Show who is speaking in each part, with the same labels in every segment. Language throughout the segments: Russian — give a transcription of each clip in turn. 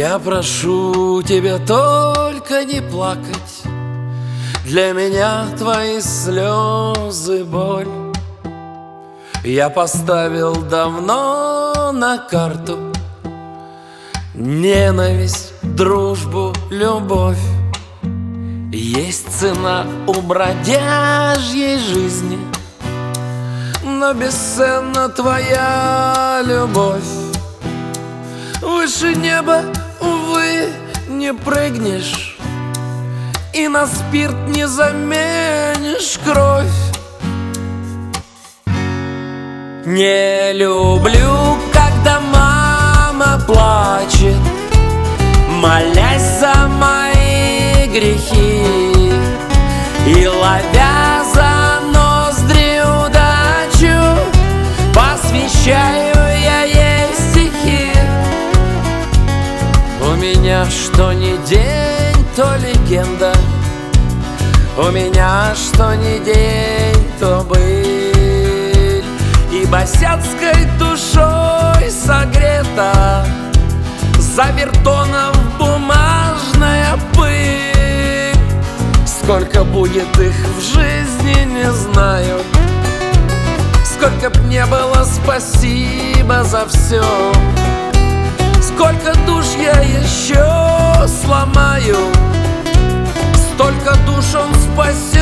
Speaker 1: Я прошу тебя только не плакать. Для меня твои слезы боль. Я поставил давно на карту Ненависть, дружбу, любовь. Есть цена у бродяжьей жизни Но бесценна твоя любовь. Выше неба, не прыгнешь И на спирт не заменишь кровь. Не люблю, когда мама плачет Молясь за мои грехи меня что ни день, то легенда. У меня что ни день, то быль. И босяцкой душой согрета За вертоном бумажная пыль. Сколько будет их в жизни, не знаю. Сколько б не было спасибо за все Сколько душ я еще сломаю? Столько душ он спасет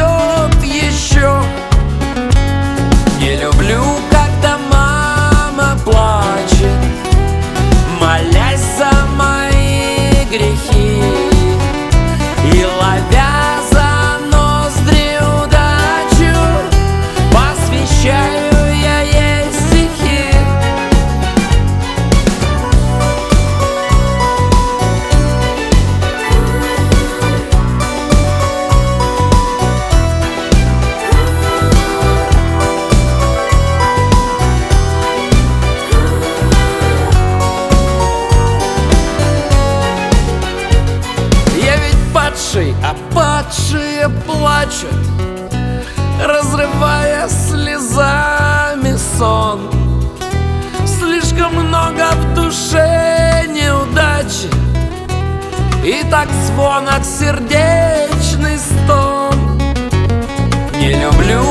Speaker 1: падший, а падшие плачут Разрывая слезами сон. Слишком много в душе неудачи И так звонок сердечный стон. Не люблю,